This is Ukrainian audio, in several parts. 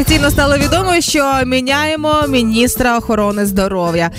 офіційно стало відомо, що міняємо міністра охорони здоров'я.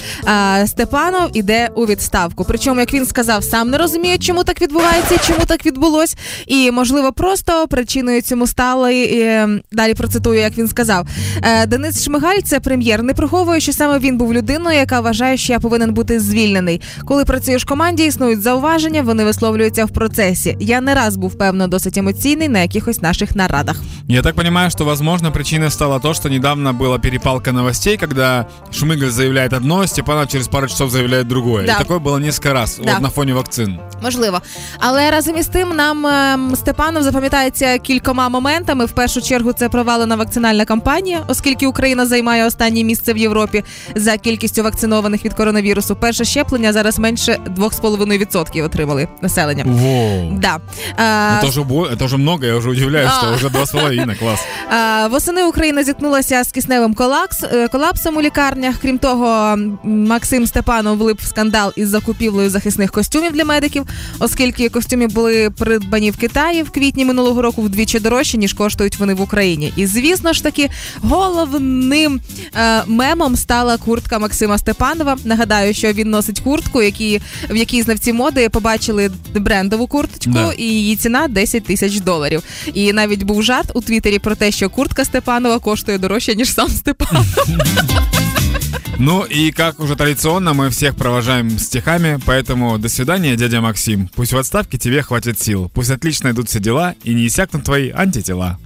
Степанов іде у відставку. Причому, як він сказав, сам не розуміє, чому так відбувається, чому так відбулось, і можливо, просто причиною цьому стали і, далі. Процитую, як він сказав. «Е, Денис Шмигаль, це прем'єр, не приховує, що саме він був людиною, яка вважає, що я повинен бути звільнений. Коли працюєш в команді, існують зауваження, вони висловлюються в процесі. Я не раз був певно досить емоційний на якихось наших нарадах. Я так понимаю, что, возможно, причиной стало то, что недавно была перепалка новостей, когда Шмыгаль заявляет одно, Степанов через пару часов заявляет другое. Да. И такое было несколько раз Да. вот на фоне вакцин. Можливо, але разом із тим нам ем, Степанов запам'ятається кількома моментами. В першу чергу це провалена вакцинальна кампанія, оскільки Україна займає останнє місце в Європі за кількістю вакцинованих від коронавірусу. Перше щеплення зараз менше 2,5% отримали населення. Воу. Да. Е, Это уже, бо- это уже много, я уже удивляюсь, А. что уже два с половиной, класс. Е, Восени Україна зіткнулася з кисневим колапс, е, колапсом у лікарнях. Крім того, Максим Степанов влип в скандал із закупівлею захисних костюмів для медиків, оскільки костюми були придбані в Китаї в квітні минулого року вдвічі дорожче, ніж коштують вони в Україні. І звісно ж таки, головним е, мемом стала куртка Максима Степанова. Нагадаю, що він носить куртку, які, в якій знавці моди побачили брендову курточку, Да. і її ціна 10 тисяч доларів. І навіть був жарт у Твіттері про те, що куртка Степанова коштує дорожче, ніж сам Степанов. Ну и как уже традиционно, мы всех провожаем стихами, поэтому до свидания, дядя Максим. Пусть в отставке тебе хватит сил, пусть отлично идут все дела и не иссякнут твои антитела.